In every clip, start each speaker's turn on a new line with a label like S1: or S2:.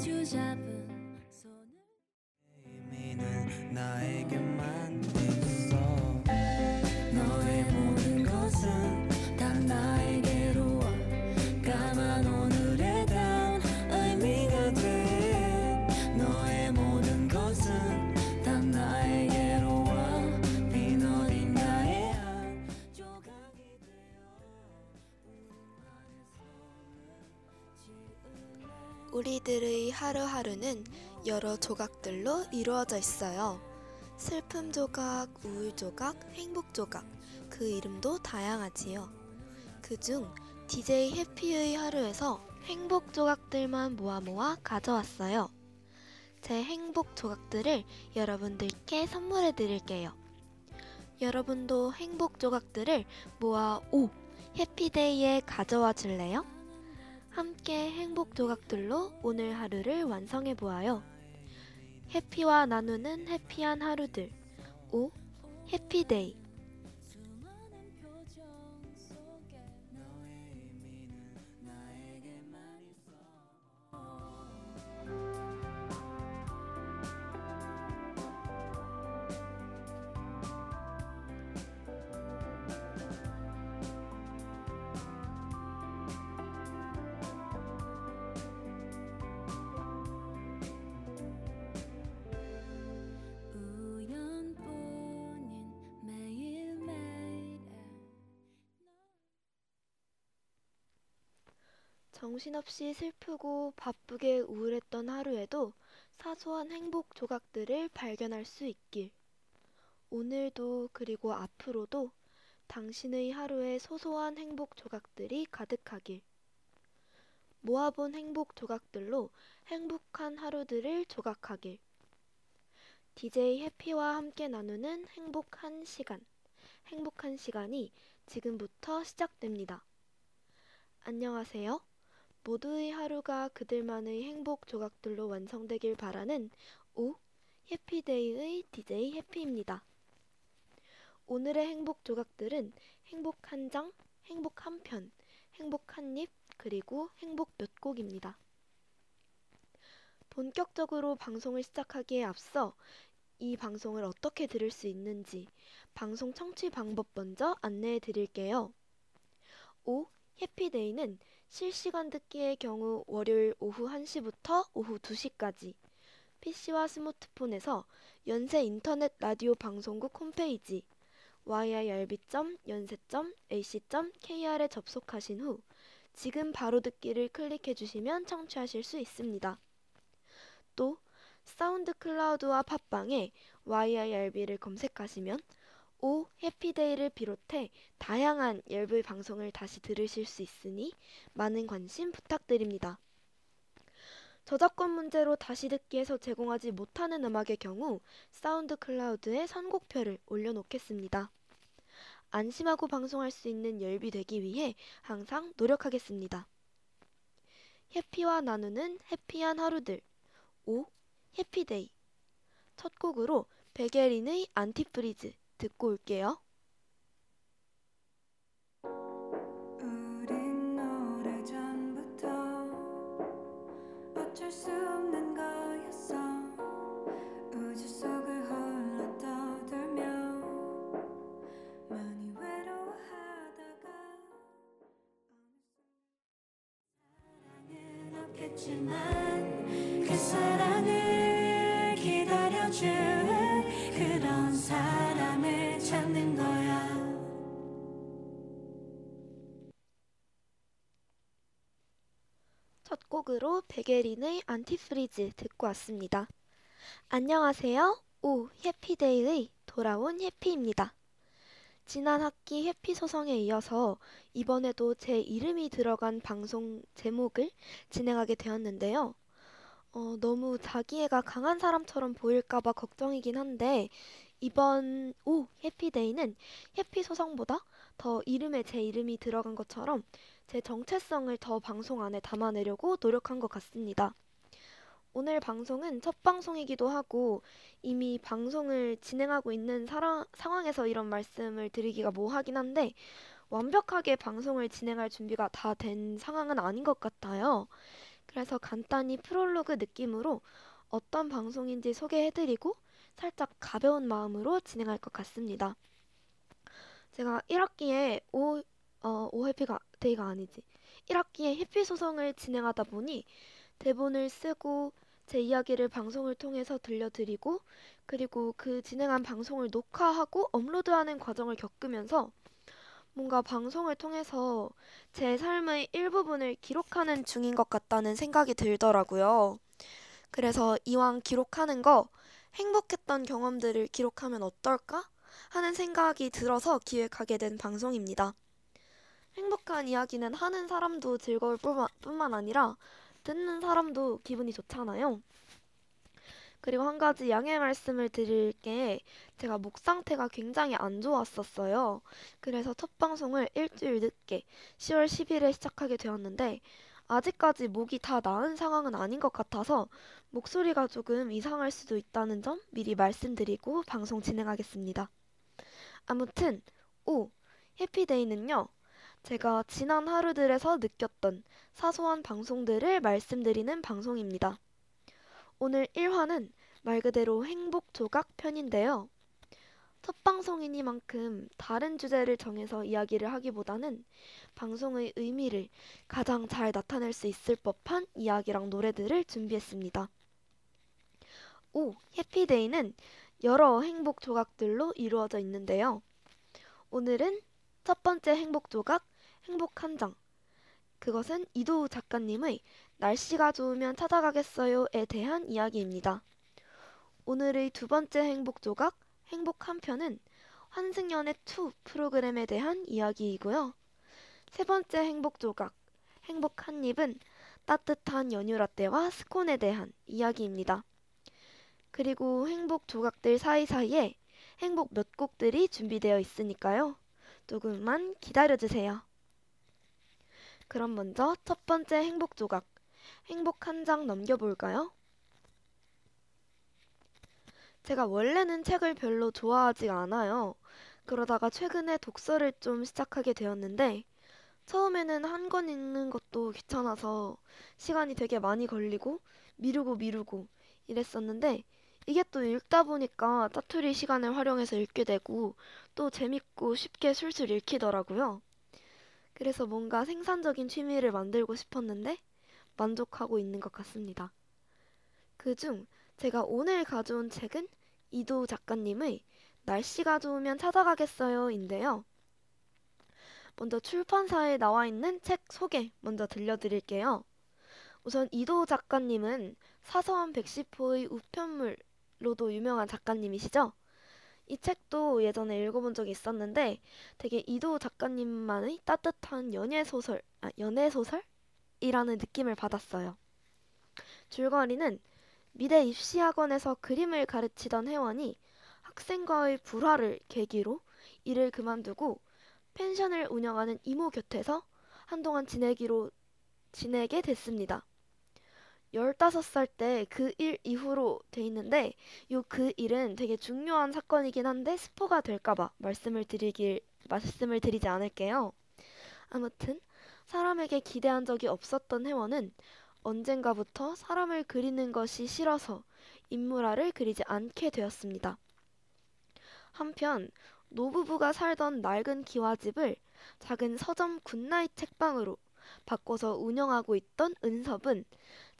S1: 마주
S2: 여러 조각들로 이루어져 있어요. 슬픔 조각, 우울 조각, 행복 조각, 그 이름도 다양하지요. 그중 DJ 해피의 하루에서 행복 조각들만 모아 모아 가져왔어요. 제 행복 조각들을 여러분들께 선물해 드릴게요. 여러분도 행복 조각들을 모아 오 해피데이에 가져와 줄래요? 함께 행복 조각들로 오늘 하루를 완성해 보아요. 해피와 나누는 해피한 하루들. 오 해피데이. 정신없이 슬프고 바쁘게 우울했던 하루에도 사소한 행복 조각들을 발견할 수 있길. 오늘도 그리고 앞으로도 당신의 하루에 소소한 행복 조각들이 가득하길. 모아본 행복 조각들로 행복한 하루들을 조각하길. DJ 해피와 함께 나누는 행복한 시간. 행복한 시간이 지금부터 시작됩니다. 안녕하세요. 모두의 하루가 그들만의 행복 조각들로 완성되길 바라는 오 해피데이의 DJ 해피입니다. 오늘의 행복 조각들은 행복 한 장, 행복 한 편, 행복 한 입, 그리고 행복 몇 곡입니다. 본격적으로 방송을 시작하기에 앞서 이 방송을 어떻게 들을 수 있는지 방송 청취 방법 먼저 안내해 드릴게요. 오 해피데이는 실시간 듣기의 경우 월요일 오후 1시부터 오후 2시까지 PC와 스마트폰에서 연세 인터넷 라디오 방송국 홈페이지 yirb.연세.ac.kr에 접속하신 후 지금 바로 듣기를 클릭해 주시면 청취하실 수 있습니다. 또 사운드 클라우드와 팟빵에 YIRB를 검색하시면 오 해피데이를 비롯해 다양한 열불 방송을 다시 들으실 수 있으니 많은 관심 부탁드립니다. 저작권 문제로 다시 듣기에서 제공하지 못하는 음악의 경우 사운드 클라우드에 선곡표를 올려놓겠습니다. 안심하고 방송할 수 있는 열비 되기 위해 항상 노력하겠습니다. 해피와 나누는 happy한 하루들 오 해피데이 첫 곡으로 백예린의 Antifreeze 듣고 올게요.
S3: 우린 오래전부터 어쩔 수
S2: 첫 곡으로 백예린의 Antifreeze 듣고 왔습니다. 안녕하세요. 오 해피데이의 돌아온 해피입니다. 지난 학기 해피 소성에 이어서 이번에도 제 이름이 들어간 방송 제목을 진행하게 되었는데요. 어, 너무 자기애가 강한 사람처럼 보일까봐 걱정이긴 한데 이번 오 해피데이는 해피 소성보다 더 이름에 제 이름이 들어간 것처럼 제 정체성을 더 방송 안에 담아내려고 노력한 것 같습니다. 오늘 방송은 첫 방송이기도 하고 이미 방송을 진행하고 있는 사라, 상황에서 이런 말씀을 드리기가 뭐하긴 한데 완벽하게 방송을 진행할 준비가 다 된 상황은 아닌 것 같아요. 그래서 간단히 프롤로그 느낌으로 어떤 방송인지 소개해드리고 살짝 가벼운 마음으로 진행할 것 같습니다. 제가 1학기에 5, 어, 5해피가 데이가 아니지. 1학기에 해피 소성을 진행하다 보니 대본을 쓰고 제 이야기를 방송을 통해서 들려드리고 그리고 그 진행한 방송을 녹화하고 업로드하는 과정을 겪으면서 뭔가 방송을 통해서 제 삶의 일부분을 기록하는 중인 것 같다는 생각이 들더라고요. 그래서 이왕 기록하는 거 행복했던 경험들을 기록하면 어떨까? 하는 생각이 들어서 기획하게 된 방송입니다. 행복한 이야기는 하는 사람도 즐거울 뿐만, 아니라 듣는 사람도 기분이 좋잖아요. 그리고 한 가지 양해 말씀을 드릴 게 제가 목 상태가 굉장히 안 좋았었어요. 그래서 첫 방송을 일주일 늦게 10월 10일에 시작하게 되었는데 아직까지 목이 다 나은 상황은 아닌 것 같아서 목소리가 조금 이상할 수도 있다는 점 미리 말씀드리고 방송 진행하겠습니다. 아무튼 오 해피데이는요. 제가 지난 하루들에서 느꼈던 사소한 방송들을 말씀드리는 방송입니다. 오늘 1화는 말 그대로 행복 조각 편인데요. 첫 방송이니만큼 다른 주제를 정해서 이야기를 하기보다는 방송의 의미를 가장 잘 나타낼 수 있을 법한 이야기랑 노래들을 준비했습니다. 오, 해피데이는 여러 행복 조각들로 이루어져 있는데요. 오늘은 첫 번째 행복 조각, 행복 한 장. 그것은 이도우 작가님의 날씨가 좋으면 찾아가겠어요에 대한 이야기입니다. 오늘의 두 번째 행복 조각, 행복 한 편은 환승연애 2 프로그램에 대한 이야기이고요. 세 번째 행복 조각, 행복 한 입은 따뜻한 연유 라떼와 스콘에 대한 이야기입니다. 그리고 행복 조각들 사이사이에 행복 몇 곡들이 준비되어 있으니까요. 조금만 기다려주세요. 그럼 먼저 첫 번째 행복 조각, 행복 한 장 넘겨볼까요? 제가 원래는 책을 별로 좋아하지 않아요. 그러다가 최근에 독서를 좀 시작하게 되었는데, 처음에는 한 권 읽는 것도 귀찮아서 시간이 되게 많이 걸리고, 미루고 미루고 이랬었는데, 이게 또 읽다 보니까 짜투리 시간을 활용해서 읽게 되고, 또 재밌고 쉽게 술술 읽히더라고요. 그래서 뭔가 생산적인 취미를 만들고 싶었는데, 만족하고 있는 것 같습니다. 그중 제가 오늘 가져온 책은 이도 작가님의 날씨가 좋으면 찾아가겠어요인데요. 먼저 출판사에 나와 있는 책 소개 먼저 들려드릴게요. 우선 이도 작가님은 사서한 백시포의 우편물로도 유명한 작가님이시죠? 이 책도 예전에 읽어본 적이 있었는데 되게 이도 작가님만의 따뜻한 연애 소설, 아, 연애 소설이라는 느낌을 받았어요. 줄거리는 미대 입시학원에서 그림을 가르치던 회원이 학생과의 불화를 계기로 일을 그만두고 펜션을 운영하는 이모 곁에서 한동안 지내기로 지내게 됐습니다. 15살 때 그 일 이후로 돼 있는데 요 그 일은 되게 중요한 사건이긴 한데 스포가 될까봐 말씀을 드리길 말씀을 드리지 않을게요. 아무튼 사람에게 기대한 적이 없었던 해원은 언젠가부터 사람을 그리는 것이 싫어서 인물화를 그리지 않게 되었습니다. 한편 노부부가 살던 낡은 기와집을 작은 서점 굿나잇 책방으로 바꿔서 운영하고 있던 은섭은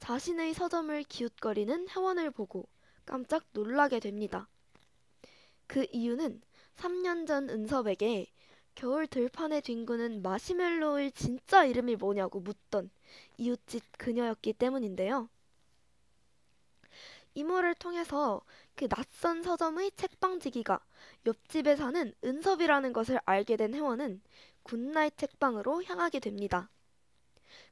S2: 자신의 서점을 기웃거리는 해원을 보고 깜짝 놀라게 됩니다. 그 이유는 3년 전 은섭에게 겨울 들판에 뒹구는 마시멜로의 진짜 이름이 뭐냐고 묻던 이웃집 그녀였기 때문인데요. 이모를 통해서 그 낯선 서점의 책방지기가 옆집에 사는 은섭이라는 것을 알게 된 해원은 굿나잇 책방으로 향하게 됩니다.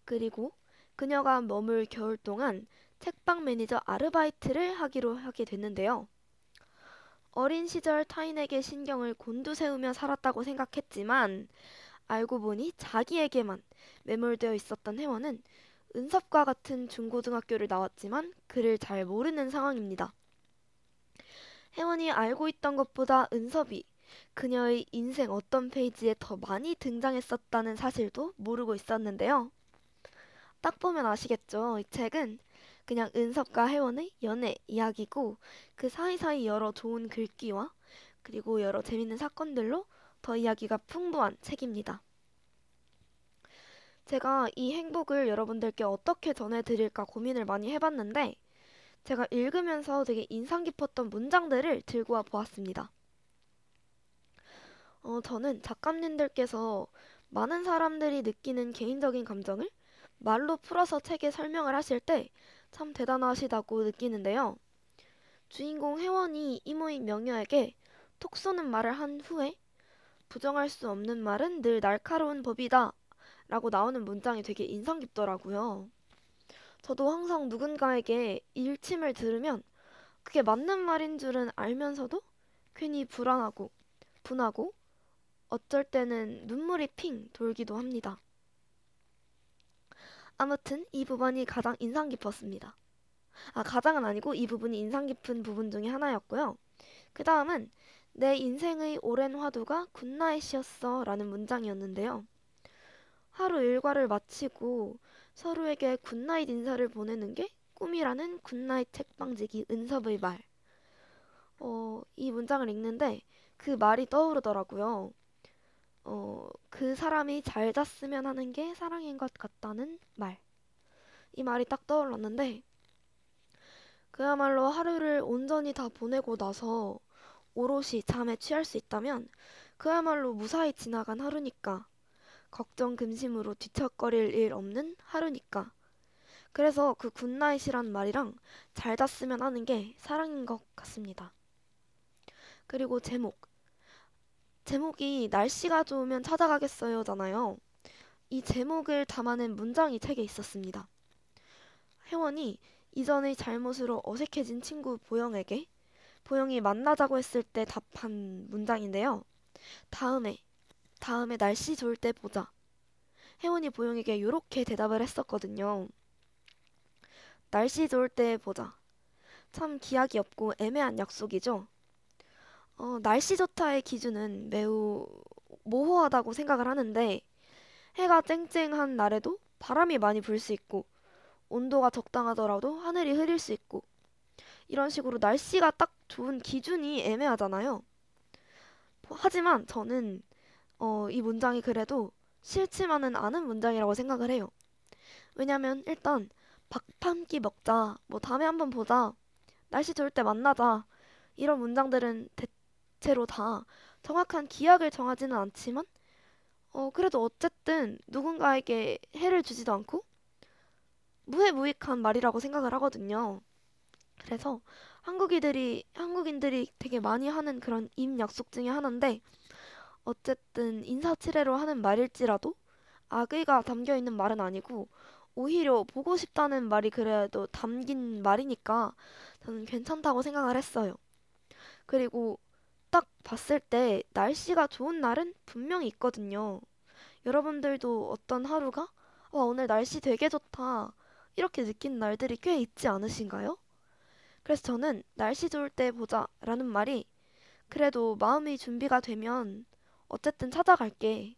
S2: 그리고 그녀가 머물 겨울 동안 책방 매니저 아르바이트를 하기로 하게 됐는데요. 어린 시절 타인에게 신경을 곤두세우며 살았다고 생각했지만 알고 보니 자기에게만 매몰되어 있었던 혜원은 은섭과 같은 중고등학교를 나왔지만 그를 잘 모르는 상황입니다. 혜원이 알고 있던 것보다 은섭이 그녀의 인생 어떤 페이지에 더 많이 등장했었다는 사실도 모르고 있었는데요. 딱 보면 아시겠죠? 이 책은 그냥 은섭과 혜원의 연애 이야기고 그 사이사이 여러 좋은 글귀와 그리고 여러 재밌는 사건들로 더 이야기가 풍부한 책입니다. 제가 이 행복을 여러분들께 어떻게 전해드릴까 고민을 많이 해봤는데 제가 읽으면서 되게 인상 깊었던 문장들을 들고 와 보았습니다. 어, 저는 작가님들께서 많은 사람들이 느끼는 개인적인 감정을 말로 풀어서 책에 설명을 하실 때 참 대단하시다고 느끼는데요. 주인공 혜원이 이모인 명효에게 톡 쏘는 말을 한 후에 부정할 수 없는 말은 늘 날카로운 법이다 라고 나오는 문장이 되게 인상 깊더라고요. 저도 항상 누군가에게 일침을 들으면 그게 맞는 말인 줄은 알면서도 괜히 불안하고 분하고 어쩔 때는 눈물이 핑 돌기도 합니다. 아무튼 이 부분이 가장 인상 깊었습니다. 아, 가장은 아니고 이 부분이 인상 깊은 부분 중에 하나였고요. 그 다음은 내 인생의 오랜 화두가 good night이었어 라는 문장이었는데요. 하루 일과를 마치고 서로에게 good night 인사를 보내는 게 꿈이라는 굿나잇 책방지기 은섭의 말. 어, 이 문장을 읽는데 그 말이 떠오르더라고요. 어, 그 사람이 잘 잤으면 하는 게 사랑인 것 같다는 말. 이 말이 딱 떠올랐는데, 그야말로 하루를 온전히 다 보내고 나서 오롯이 잠에 취할 수 있다면, 그야말로 무사히 지나간 하루니까. 걱정 근심으로 뒤척거릴 일 없는 하루니까. 그래서 그 good night이란 말이랑 잘 잤으면 하는 게 사랑인 것 같습니다. 그리고 제목. 제목이 날씨가 좋으면 찾아가겠어요잖아요. 이 제목을 담아낸 문장이 책에 있었습니다. 혜원이 이전의 잘못으로 어색해진 친구 보영에게 보영이 만나자고 했을 때 답한 문장인데요. 다음에, 다음에 날씨 좋을 때 보자. 혜원이 보영에게 이렇게 대답을 했었거든요. 날씨 좋을 때 보자. 참 기약이 없고 애매한 약속이죠. 어, 날씨 좋다의 기준은 매우 모호하다고 생각을 하는데 해가 쨍쨍한 날에도 바람이 많이 불 수 있고 온도가 적당하더라도 하늘이 흐릴 수 있고 이런 식으로 날씨가 딱 좋은 기준이 애매하잖아요. 하지만 저는 어, 이 문장이 그래도 싫지만은 않은 문장이라고 생각을 해요. 왜냐면 일단 밥 한 끼 먹자, 뭐 다음에 한번 보자, 날씨 좋을 때 만나자 이런 문장들은 대 체로 다 정확한 기약을 정하지는 않지만 어, 그래도 어쨌든 누군가에게 해를 주지도 않고 무해무익한 말이라고 생각을 하거든요. 그래서 한국인들이 한국인들이 되게 많이 하는 그런 임 약속 중에 하나인데 어쨌든 인사치레로 하는 말일지라도 악의가 담겨 있는 말은 아니고 오히려 보고 싶다는 말이 그래도 담긴 말이니까 저는 괜찮다고 생각을 했어요. 그리고 딱 봤을 때 날씨가 좋은 날은 분명히 있거든요. 여러분들도 어떤 하루가 와, 오늘 날씨 되게 좋다. 이렇게 느낀 날들이 꽤 있지 않으신가요? 그래서 저는 날씨 좋을 때 보자 라는 말이 그래도 마음이 준비가 되면 어쨌든 찾아갈게.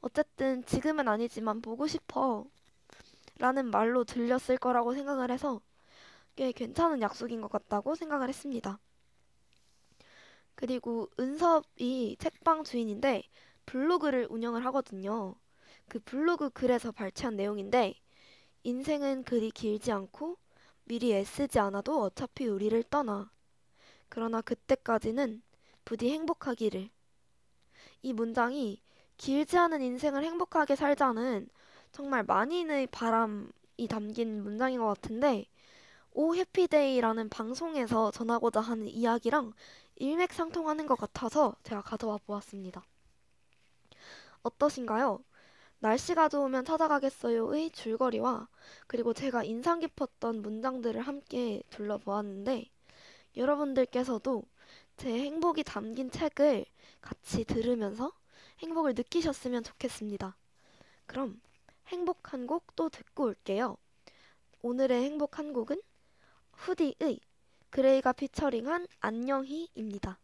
S2: 어쨌든 지금은 아니지만 보고 싶어. 라는 말로 들렸을 거라고 생각을 해서 꽤 괜찮은 약속인 것 같다고 생각을 했습니다. 그리고 은섭이 책방 주인인데 블로그를 운영을 하거든요. 그 블로그 글에서 발췌한 내용인데 인생은 그리 길지 않고 미리 애쓰지 않아도 어차피 우리를 떠나. 그러나 그때까지는 부디 행복하기를. 이 문장이 길지 않은 인생을 행복하게 살자는 정말 만인의 바람이 담긴 문장인 것 같은데 오 해피데이라는 방송에서 전하고자 하는 이야기랑 일맥상통하는 것 같아서 제가 가져와 보았습니다. 어떠신가요? 날씨가 좋으면 찾아가겠어요의 줄거리와 그리고 제가 인상 깊었던 문장들을 함께 둘러보았는데 여러분들께서도 제 행복이 담긴 책을 같이 들으면서 행복을 느끼셨으면 좋겠습니다. 그럼 행복 한 곡 또 듣고 올게요. 오늘의 행복 한 곡은 후디의 그레이가 피처링한 안녕히입니다.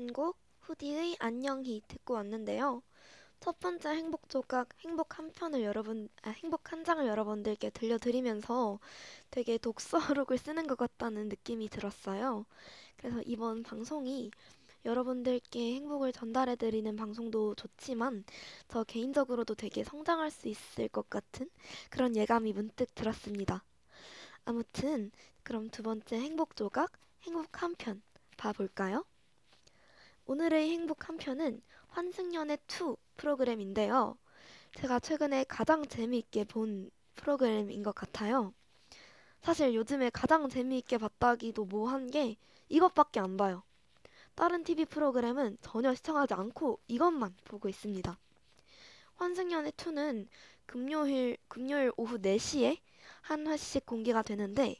S2: 한곡 후디의 안녕히 듣고 왔는데요. 첫 번째 행복 조각 행복 한 편을 여러분 아, 행복 한 장을 여러분들께 들려드리면서 되게 독서록을 쓰는 것 같다는 느낌이 들었어요. 그래서 이번 방송이 여러분들께 행복을 전달해 드리는 방송도 좋지만 저 개인적으로도 되게 성장할 수 있을 것 같은 그런 예감이 문득 들었습니다. 아무튼 그럼 두 번째 행복 조각 행복 한 편 봐볼까요? 오늘의 행복 한 편은 환승연애 2 프로그램인데요. 제가 최근에 가장 재미있게 본 프로그램인 것 같아요. 사실 요즘에 가장 재미있게 봤다기도 뭐한 게 이것밖에 안 봐요. 다른 TV 프로그램은 전혀 시청하지 않고 이것만 보고 있습니다. 환승연애 2는 금요일, 금요일 오후 4시에 한 회씩 공개가 되는데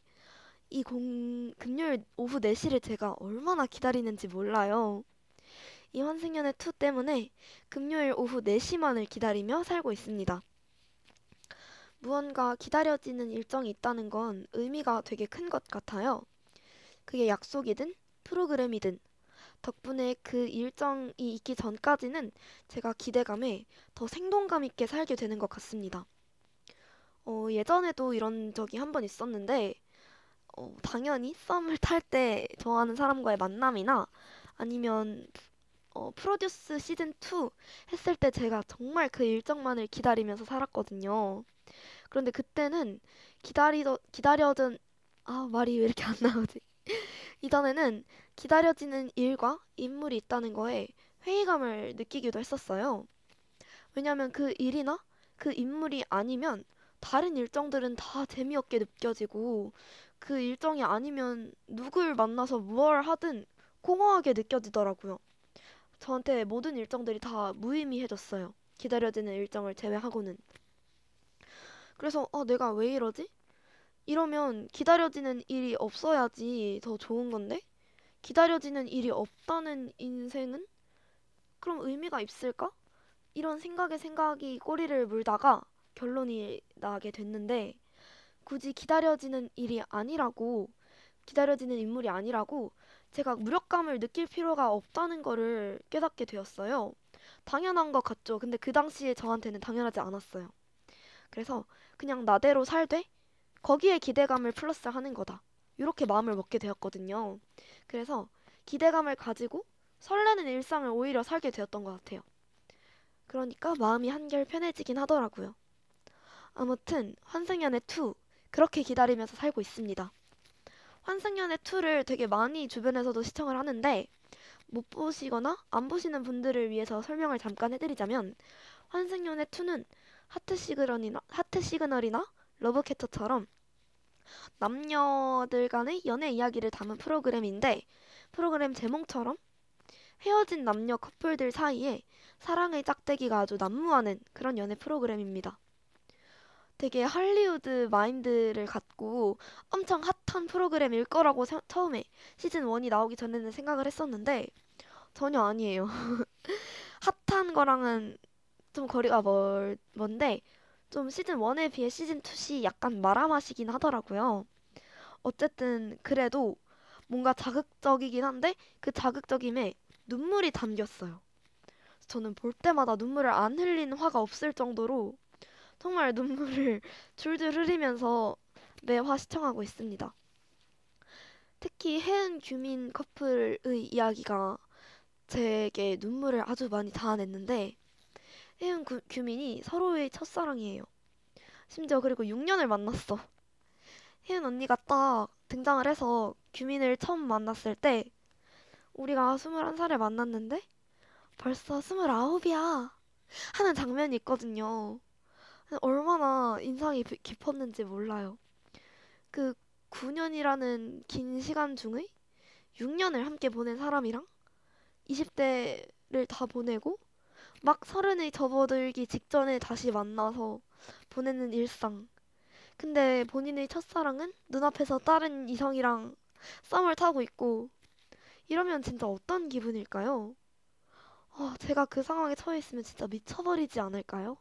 S2: 이 공, 금요일 오후 4시를 제가 얼마나 기다리는지 몰라요. 이 환승연애 2 때문에 금요일 오후 4시만을 기다리며 살고 있습니다. 무언가 기다려지는 일정이 있다는 건 의미가 되게 큰 것 같아요. 그게 약속이든 프로그램이든 덕분에 그 일정이 있기 전까지는 제가 기대감에 더 생동감 있게 살게 되는 것 같습니다. 어, 예전에도 이런 적이 한 번 있었는데 어, 당연히 썸을 탈 때 좋아하는 사람과의 만남이나 아니면 어, 프로듀스 시즌 2 했을 때 제가 정말 그 일정만을 기다리면서 살았거든요. 그런데 그때는 기다리더, 기다려던, 아, 말이 왜 이렇게 안 나오지? 이전에는 기다려지는 일과 인물이 있다는 거에 회의감을 느끼기도 했었어요. 왜냐면 그 일이나 그 인물이 아니면 다른 일정들은 다 재미없게 느껴지고 그 일정이 아니면 누굴 만나서 무얼 하든 공허하게 느껴지더라고요. 저한테 모든 일정들이 다 무의미해졌어요. 기다려지는 일정을 제외하고는. 그래서 아, 내가 왜 이러지? 이러면 기다려지는 일이 없어야지 더 좋은 건데? 기다려지는 일이 없다는 인생은? 그럼 의미가 있을까? 이런 생각에 생각이 꼬리를 물다가 결론이 나게 됐는데 굳이 기다려지는 일이 아니라고 기다려지는 인물이 아니라고 제가 무력감을 느낄 필요가 없다는 거를 깨닫게 되었어요. 당연한 것 같죠. 근데 그 당시에 저한테는 당연하지 않았어요. 그래서 그냥 나대로 살되 거기에 기대감을 플러스 하는 거다. 이렇게 마음을 먹게 되었거든요. 그래서 기대감을 가지고 설레는 일상을 오히려 살게 되었던 것 같아요. 그러니까 마음이 한결 편해지긴 하더라고요. 아무튼 환승연애 2 그렇게 기다리면서 살고 있습니다. 환승연애 2를 되게 많이 주변에서도 시청을 하는데 못 보시거나 안 보시는 분들을 위해서 설명을 잠깐 해드리자면 환승연애 2는 하트 시그널이나 하트 시그널이나 러브캐처처럼 남녀들 간의 연애 이야기를 담은 프로그램인데 프로그램 제목처럼 헤어진 남녀 커플들 사이에 사랑의 짝대기가 아주 난무하는 그런 연애 프로그램입니다. 되게 할리우드 마인드를 갖고 엄청 핫한 프로그램일 거라고 세- 처음에 시즌 1이 나오기 전에는 생각을 했었는데 전혀 아니에요. 핫한 거랑은 좀 거리가 멀, 먼데 좀 시즌 1에 비해 시즌 2시 약간 말아마시긴 하더라고요. 어쨌든 그래도 뭔가 자극적이긴 한데 그 자극적임에 눈물이 담겼어요. 저는 볼 때마다 눈물을 안 흘린 화가 없을 정도로 정말 눈물을 줄줄 흘리면서 매화 시청하고 있습니다. 특히 해은 규민 커플의 이야기가 제게 눈물을 아주 많이 닿아냈는데 혜은 구- 규민이 서로의 첫사랑이에요. 심지어 그리고 6년을 만났어. 혜은 언니가 딱 등장을 해서 규민을 처음 만났을 때 우리가 21살에 만났는데 벌써 29이야 하는 장면이 있거든요. 얼마나 인상이 비- 깊었는지 몰라요. 그 9년이라는 긴 시간 중에 6년을 함께 보낸 사람이랑 20대를 다 보내고 막 서른에 접어들기 직전에 다시 만나서 보내는 일상. 근데 본인의 첫사랑은 눈앞에서 다른 이성이랑 썸을 타고 있고 이러면 진짜 어떤 기분일까요? 아, 제가 그 상황에 처해 있으면 진짜 미쳐버리지 않을까요?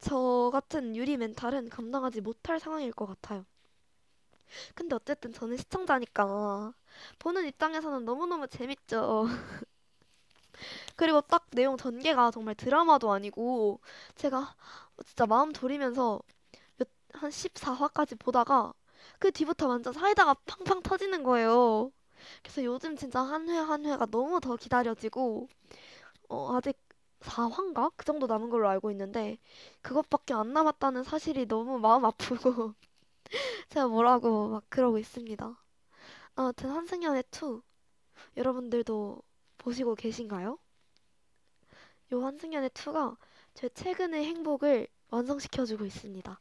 S2: 저 같은 유리 멘탈은 감당하지 못할 상황일 것 같아요. 근데 어쨌든 저는 시청자니까 보는 입장에서는 너무너무 재밌죠. 그리고 딱 내용 전개가 정말 드라마도 아니고 제가 진짜 마음 졸이면서 몇, 한 14화까지 보다가 그 뒤부터 완전 사이다가 팡팡 터지는 거예요. 그래서 요즘 진짜 한 회 한 회가 너무 더 기다려지고 어, 아직 4화인가? 그 정도 남은 걸로 알고 있는데 그것밖에 안 남았다는 사실이 너무 마음 아프고 제가 뭐라고 막 그러고 있습니다. 아무튼 한승연의 2 여러분들도 보시고 계신가요? 요 한승연의 2가 제 최근의 행복을 완성시켜주고 있습니다.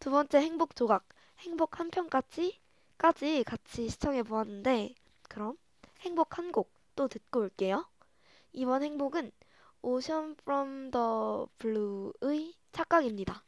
S2: 두 번째 행복 조각, 행복 한 편까지 까지 같이 시청해 보았는데 그럼 행복 한 곡 또 듣고 올게요. 이번 행복은 Ocean from the Blue의 착각입니다.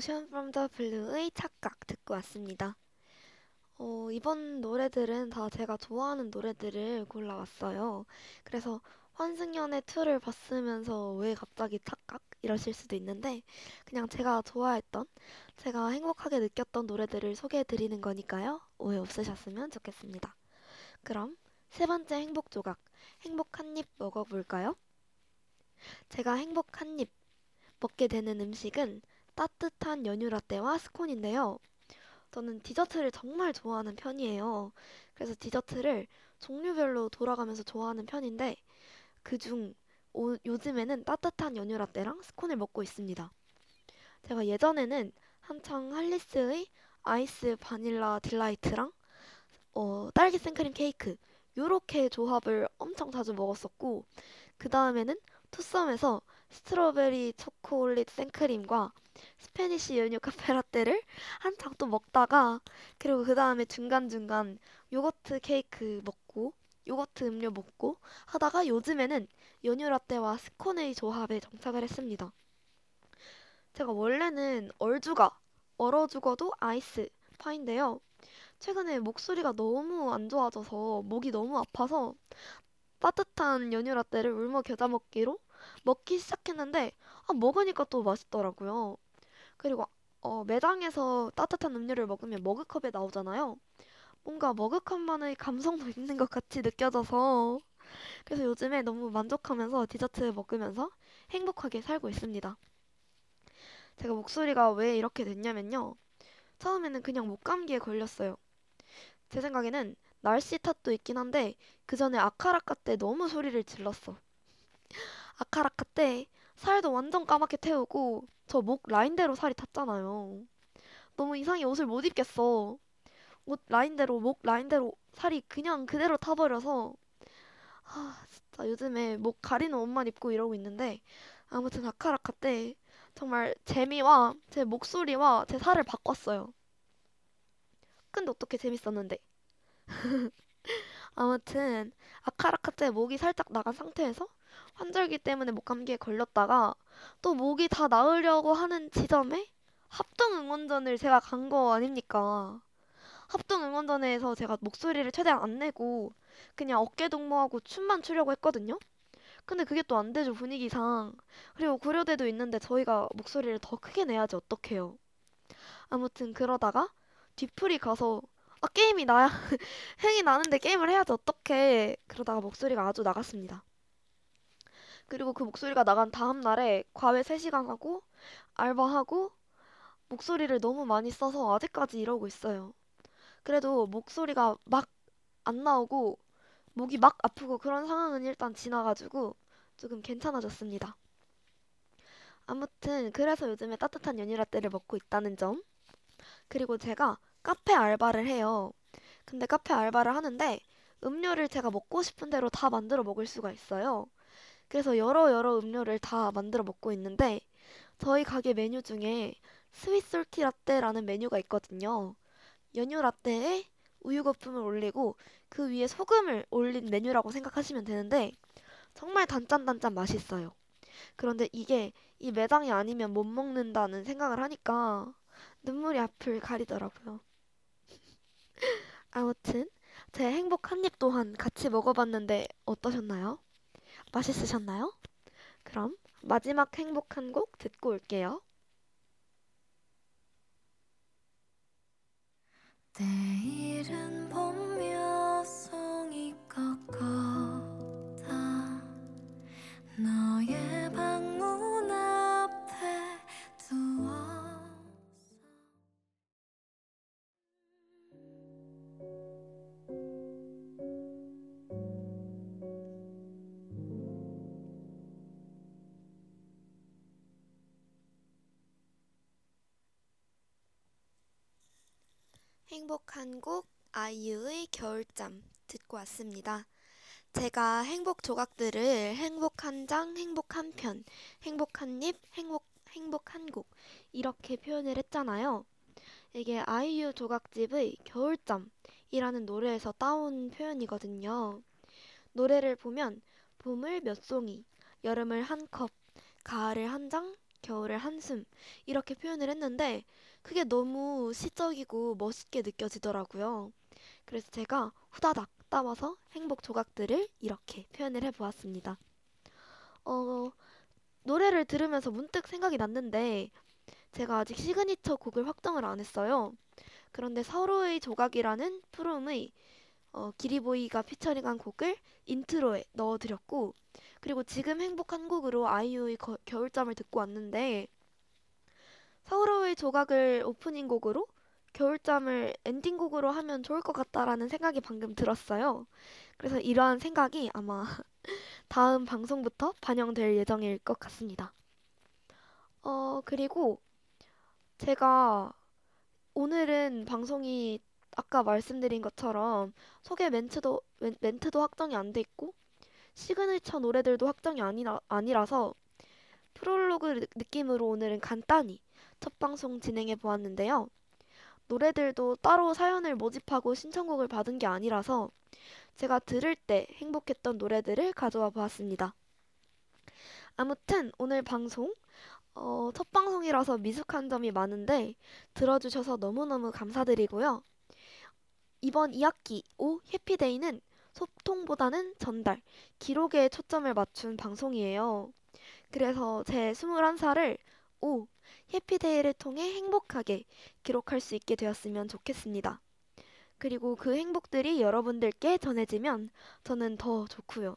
S2: Ocean from the Blue의 착각 듣고 왔습니다. 어, 이번 노래들은 다 제가 좋아하는 노래들을 골라왔어요. 그래서 환승연의 2를 봤으면서 왜 갑자기 착각? 이러실 수도 있는데 그냥 제가 좋아했던, 제가 행복하게 느꼈던 노래들을 소개해드리는 거니까요. 오해 없으셨으면 좋겠습니다. 그럼 세 번째 행복 조각, 행복 한 입 먹어볼까요? 제가 행복 한 입 먹게 되는 음식은 따뜻한 연유 라떼와 스콘인데요. 저는 디저트를 정말 좋아하는 편이에요. 그래서 디저트를 종류별로 돌아가면서 좋아하는 편인데 그중 요즘에는 따뜻한 연유 라떼랑 스콘을 먹고 있습니다. 제가 예전에는 한창 할리스의 아이스 바닐라 delight랑 어, 딸기 생크림 케이크 요렇게 조합을 엄청 자주 먹었었고 그 다음에는 투썸에서 strawberry 초콜릿 생크림과 Spanish 연유 카페라떼를 한창 또 먹다가 그리고 그 다음에 중간중간 요거트 케이크 먹고 요거트 음료 먹고 하다가 요즘에는 연유 라떼와 스콘의 조합에 정착을 했습니다. 제가 원래는 얼죽아, 얼어 죽어도 아이스 파인데요. 최근에 목소리가 너무 안 좋아져서 목이 너무 아파서 따뜻한 연유 라떼를 울며 겨자 먹기로 먹기 시작했는데 아, 먹으니까 또 맛있더라고요. 그리고 어, 매장에서 따뜻한 음료를 먹으면 머그컵에 나오잖아요. 뭔가 머그컵만의 감성도 있는 것 같이 느껴져서 그래서 요즘에 너무 만족하면서 디저트 먹으면서 행복하게 살고 있습니다. 제가 목소리가 왜 이렇게 됐냐면요. 처음에는 그냥 목감기에 걸렸어요. 제 생각에는 날씨 탓도 있긴 한데 그 전에 아카라카 때 너무 소리를 질렀어. 아카라카 때 살도 완전 까맣게 태우고 저 목 라인대로 살이 탔잖아요. 너무 이상해 옷을 못 입겠어. 옷 라인대로 목 라인대로 살이 그냥 그대로 타버려서 아 진짜 요즘에 목 가리는 옷만 입고 이러고 있는데 아무튼 아카라카 때 정말 재미와 제 목소리와 제 살을 바꿨어요. 근데 어떻게 재밌었는데? 아무튼 아카라카 때 목이 살짝 나간 상태에서 환절기 때문에 목 감기에 걸렸다가 또 목이 다 나으려고 하는 지점에 합동 응원전을 제가 간 거 아닙니까? 합동 응원전에서 제가 목소리를 최대한 안 내고 그냥 어깨 동무하고 춤만 추려고 했거든요. 근데 그게 또 안 되죠, 분위기상. 그리고 고려대도 있는데 저희가 목소리를 더 크게 내야지 어떡해요. 아무튼 그러다가 뒤풀이 가서 아 게임이 나야 흥이 나는데 게임을 해야지 어떡해. 그러다가 목소리가 아주 나갔습니다. 그리고 그 목소리가 나간 다음 날에 과외 3시간 하고 알바하고 목소리를 너무 많이 써서 아직까지 이러고 있어요. 그래도 목소리가 막 안 나오고 목이 막 아프고 그런 상황은 일단 지나가지고 조금 괜찮아졌습니다. 아무튼 그래서 요즘에 따뜻한 연유 라떼를 먹고 있다는 점. 그리고 제가 카페 알바를 해요. 근데 카페 알바를 하는데 음료를 제가 먹고 싶은 대로 다 만들어 먹을 수가 있어요. 그래서 여러 여러 음료를 다 만들어 먹고 있는데 저희 가게 메뉴 중에 sweet salty 라떼라는 메뉴가 있거든요. 연유 라떼에 우유 거품을 올리고 그 위에 소금을 올린 메뉴라고 생각하시면 되는데 정말 단짠단짠 맛있어요. 그런데 이게 이 매장이 아니면 못 먹는다는 생각을 하니까 눈물이 앞을 가리더라고요. 아무튼 제 행복 한 입 또한 같이 먹어봤는데 어떠셨나요? 맛있으셨나요? 그럼 마지막 행복한 곡 듣고 올게요.
S3: 내일은 봄몇 송이 꺾어다 너의
S2: 행복한 곡 아이유의 겨울잠 듣고 왔습니다. 제가 행복 조각들을 행복 한 장, 행복 한 편, 행복 한 입, 행복 행복 한 곡 이렇게 표현을 했잖아요. 이게 아이유 조각집의 겨울잠이라는 노래에서 따온 표현이거든요. 노래를 보면 봄을 몇 송이, 여름을 한 컵, 가을을 한 장, 겨울을 한숨 이렇게 표현을 했는데 그게 너무 시적이고 멋있게 느껴지더라고요. 그래서 제가 후다닥 따와서 행복 조각들을 이렇게 표현을 해보았습니다. 어, 노래를 들으면서 문득 생각이 났는데 제가 아직 시그니처 곡을 확정을 안 했어요. 그런데 서로의 조각이라는 프롬의 어, 기리보이가 피처링한 곡을 인트로에 넣어드렸고 그리고 지금 행복한 곡으로 아이유의 거- 겨울잠을 듣고 왔는데 서로의 조각을 오프닝 곡으로 겨울잠을 엔딩곡으로 하면 좋을 것 같다라는 생각이 방금 들었어요. 그래서 이러한 생각이 아마 다음 방송부터 반영될 예정일 것 같습니다. 어, 그리고 제가 오늘은 방송이 아까 말씀드린 것처럼 소개 멘트도, 멘- 멘트도 확정이 안 돼 있고 시그니처 노래들도 확정이 아니라, 아니라서 프롤로그 느- 느낌으로 오늘은 간단히 첫 방송 진행해 보았는데요. 노래들도 따로 사연을 모집하고 신청곡을 받은 게 아니라서 제가 들을 때 행복했던 노래들을 가져와 보았습니다. 아무튼 오늘 방송 어, 첫 방송이라서 미숙한 점이 많은데 들어주셔서 너무너무 감사드리고요. 이번 2학기 5 해피데이는 소통보다는 전달, 기록에 초점을 맞춘 방송이에요. 그래서 제 21살을 5 해피데이를 통해 행복하게 기록할 수 있게 되었으면 좋겠습니다. 그리고 그 행복들이 여러분들께 전해지면 저는 더 좋고요.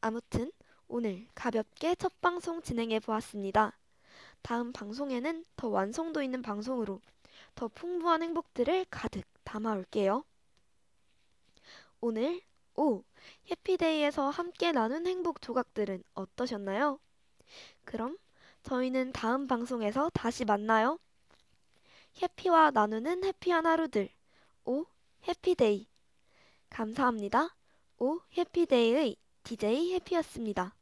S2: 아무튼 오늘 가볍게 첫 방송 진행해 보았습니다. 다음 방송에는 더 완성도 있는 방송으로 더 풍부한 행복들을 가득 담아 올게요. 오늘 오 해피데이에서 함께 나눈 행복 조각들은 어떠셨나요? 그럼 저희는 다음 방송에서 다시 만나요. 해피와 나누는 해피한 하루들. 오 해피데이. 감사합니다. 오 해피데이의 DJ 해피였습니다.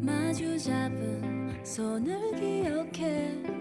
S3: 마주 잡은 손을 기억해